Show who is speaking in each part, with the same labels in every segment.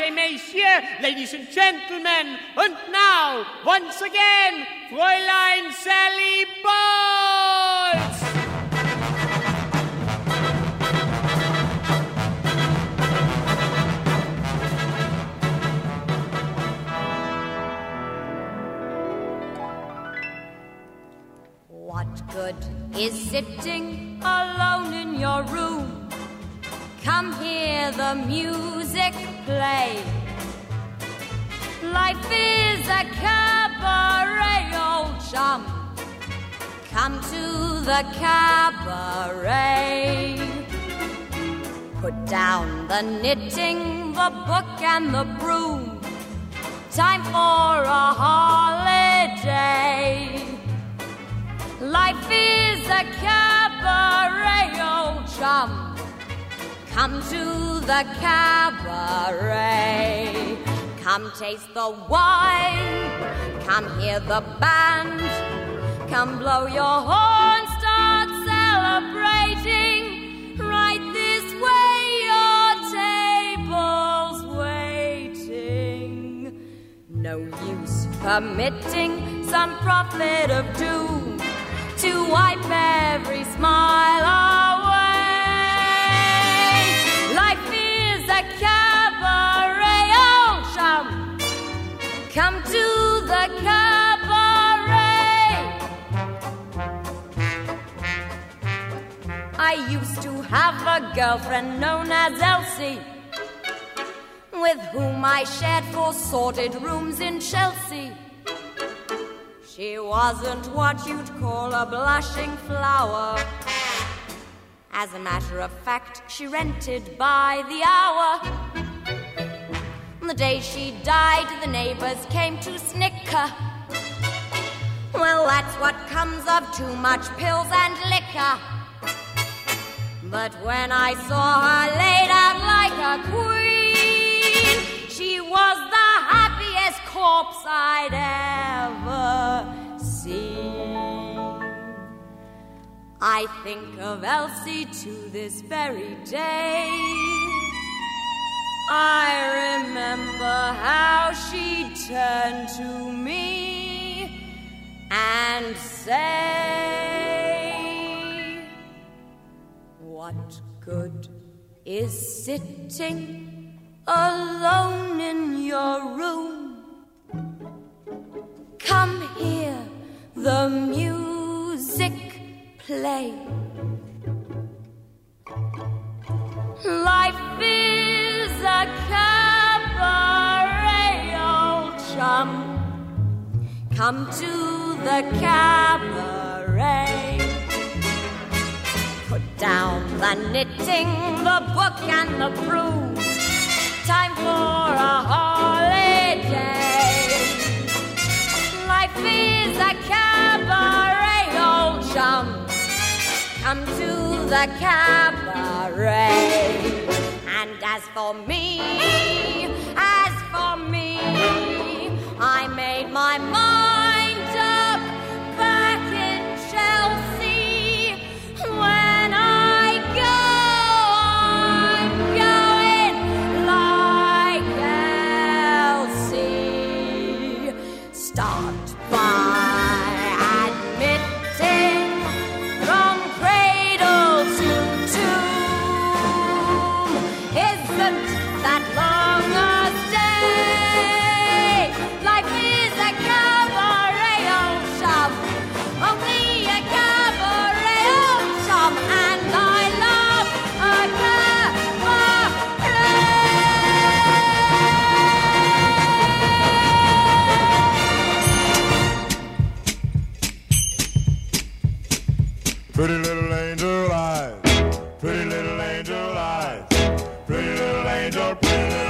Speaker 1: messieurs, ladies and gentlemen, and now, once again, Fräulein Sally Bowles!
Speaker 2: What good is sitting alone in your room? Come hear the music play. Life is a cabaret, old chum. Come to the cabaret. Put down the knitting, the book, and the broom. Time for a holiday. Life is a cabaret, old chum. Come to the cabaret. Come taste the wine. Come hear the band. Come blow your horn, start celebrating. Right this way, your table's waiting. No use permitting some prophet of doom to wipe every smile away. Come to the cabaret. I used to have a girlfriend known as Elsie, with whom I shared four sordid rooms in Chelsea. She wasn't what you'd call a blushing flower. As a matter of fact, she rented by the hour. The day she died, the neighbors came to snicker. Well, that's what comes of too much pills and liquor. But when I saw her laid out like a queen, she was the happiest corpse I'd ever seen. I think of Elsie to this very day. I remember how she turned to me and say, What good is sitting alone in your room? Come hear, the music play. Come to the cabaret. Put down the knitting, the book, and the broom. Time for a holiday. Life is a cabaret, old chum. Come to the cabaret. And as for me,
Speaker 3: major planet.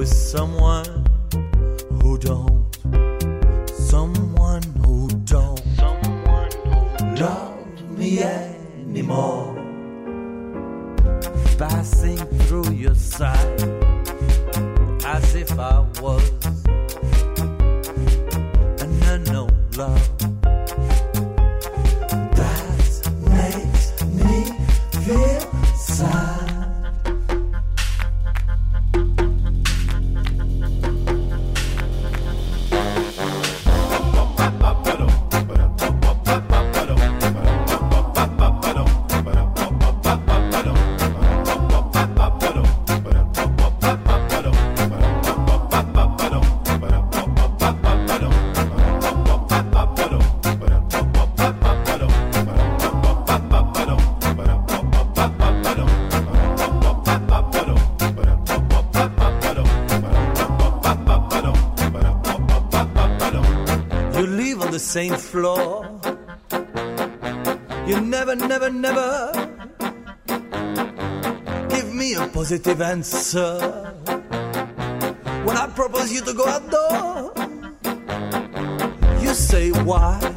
Speaker 3: With someone who don't? Someone who don't. Someone who love me anymore. Passing through your side as if I was same floor. You never, never, never give me a positive answer. When I propose you to go outdoor, you say why?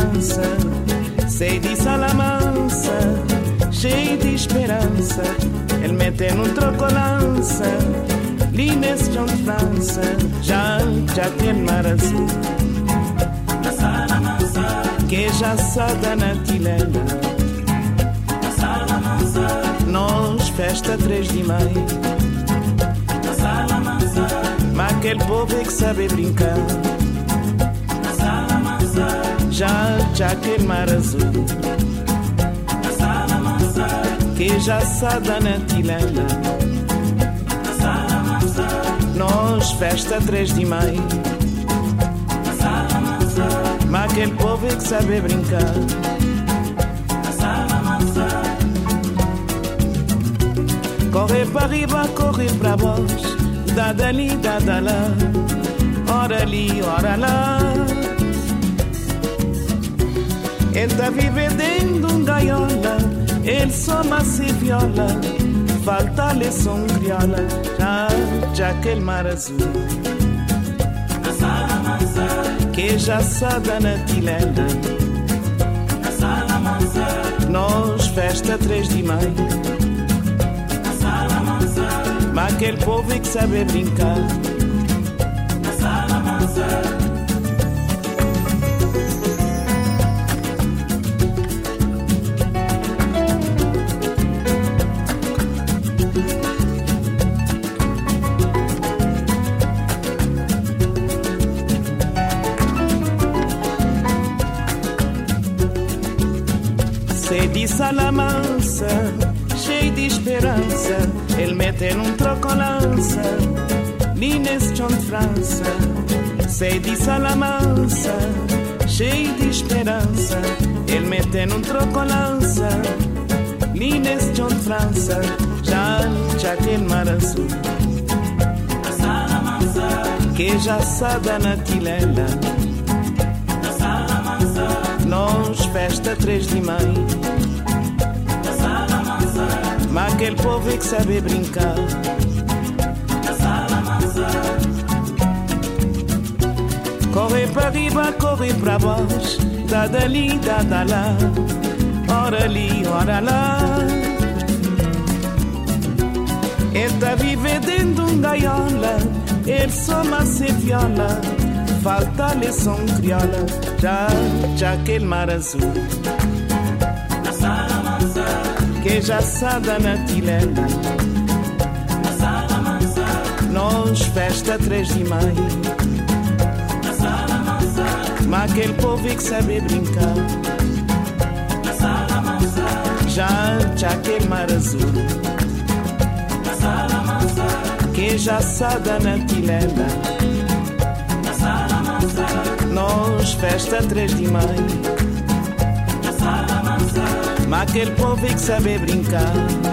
Speaker 4: Nesse chão de França. Sei de salamança, cheio de esperança. Ele mete no trocolança, li nesse chão de França. Já, já tem mar azul. Que já sada na tilena. Nós, festa 3 de maio. Mas aquele povo é que sabe brincar. Já, aquele mar azul. Que já sada na tilena. Nós, festa 3 de maio. Mas aquele povo é que sabe brincar. Correr para riba, correr para baixo. Dadali, dadala, ora li, ora lá. Ele tá vivendo um gaiola, ele soma se viola, falta-lhe som criola, já, já aquele mar azul. Que já sada na tilena, nós festa 3 de maio. Mas aquele povo que sabe brincar. De salamança, cheio de esperança. Ele mete num trocolança, Nines John França. Sei de salamança, cheio de esperança. Ele mete num trocolança, Nines John França. Já, já aquele mar azul. Que já sada na tilela. Nós festa 3 de maio. Mas aquele povo é que sabe brincar. Corre para riba, corre para baixo. Dá dali, dá da lá. Ora ali, ora lá. Ele tá vivendo dentro de um gaiola. Ele soma se viola. Falta-lhe som criola. Já, já aquele mar azul. Que já sada na tilena. Nós festa 3 de maio. Mas aquele povo é que sabe brincar. Já aquele mar azul. Que já sada na tilena. Nós festa 3 de maio. Mas aquele povo que sabe brincar.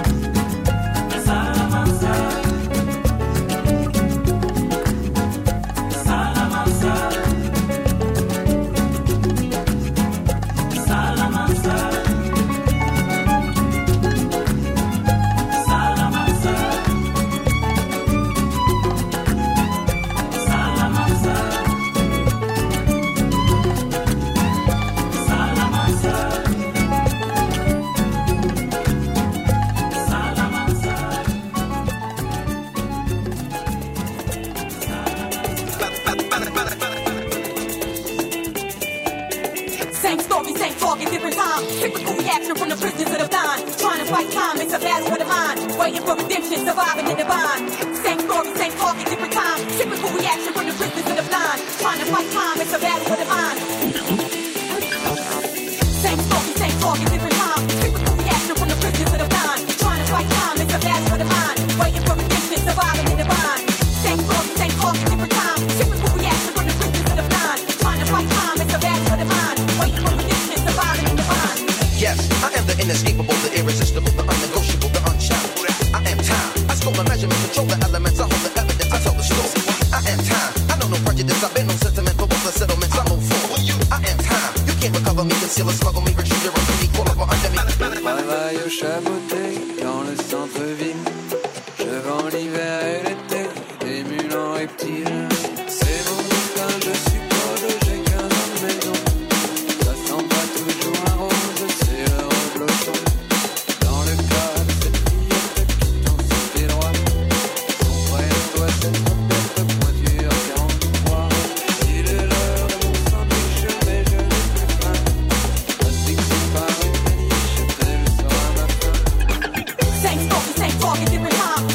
Speaker 5: talking different high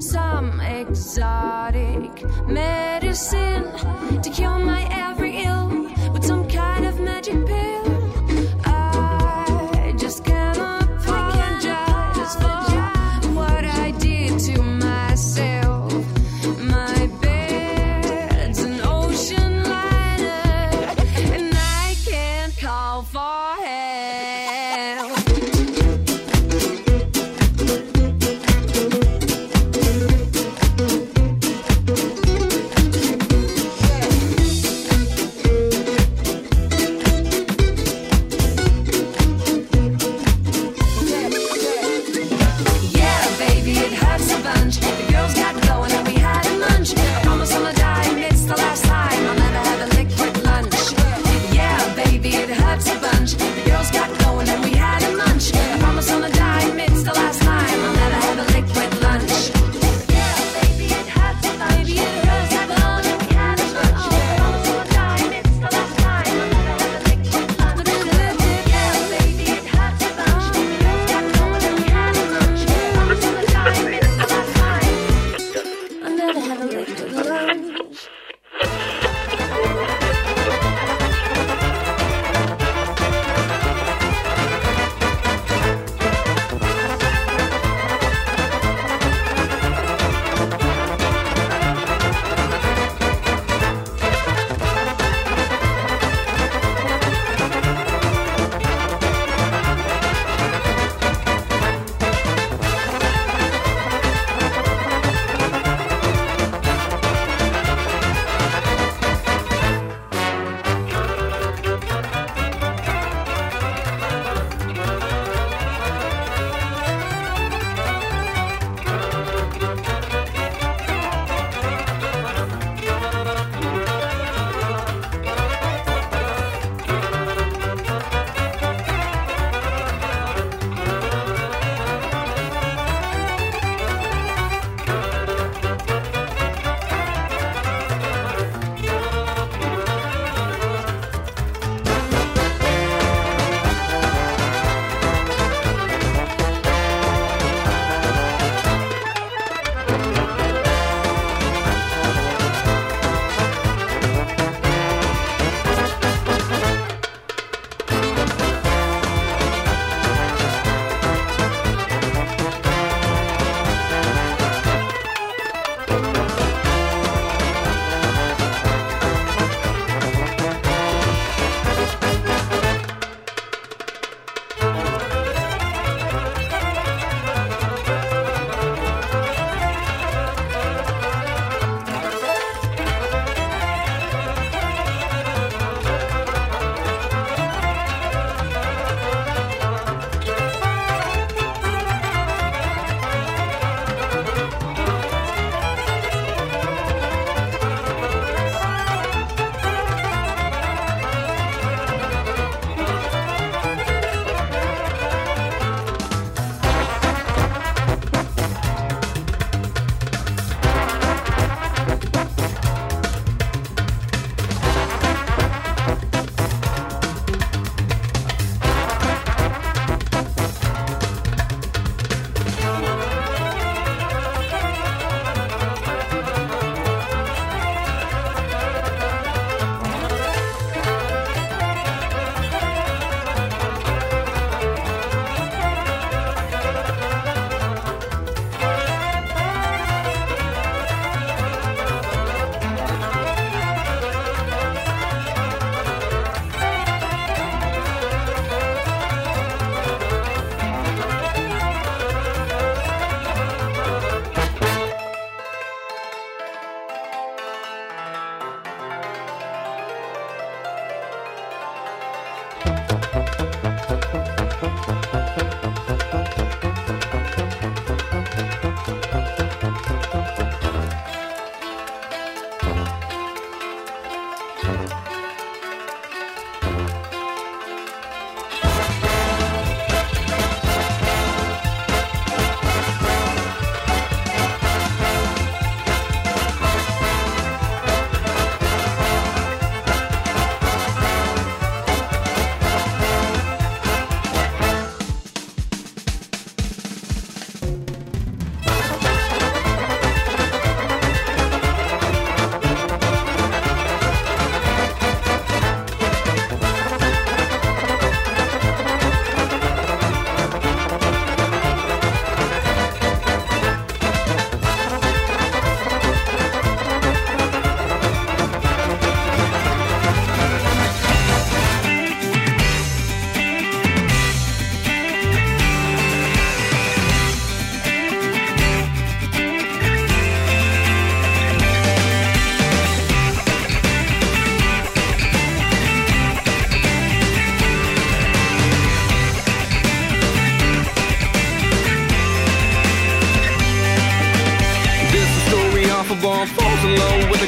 Speaker 5: some exotic medicine to
Speaker 6: cure my every ill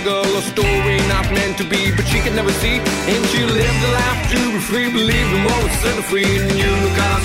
Speaker 6: single, a story not meant to be, but she could never see. And she lived a life to be free, believing what was set free. And
Speaker 7: you look out.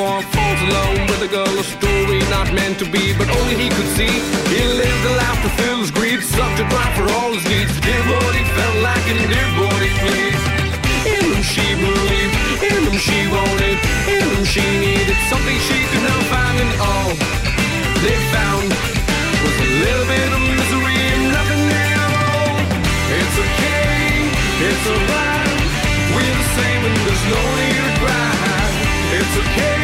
Speaker 7: born falls alone with a girl, a story not meant to be, but only he could see. He lived a life to fill his greed, sucked a drive for all his needs. Did what he felt like and did what he pleased. In him she believed, in him she wanted, in him she needed something she could not find in all. They found was a little bit of misery and nothing at all. It's okay, it's alright. We're the same and there's no need to cry. It's okay.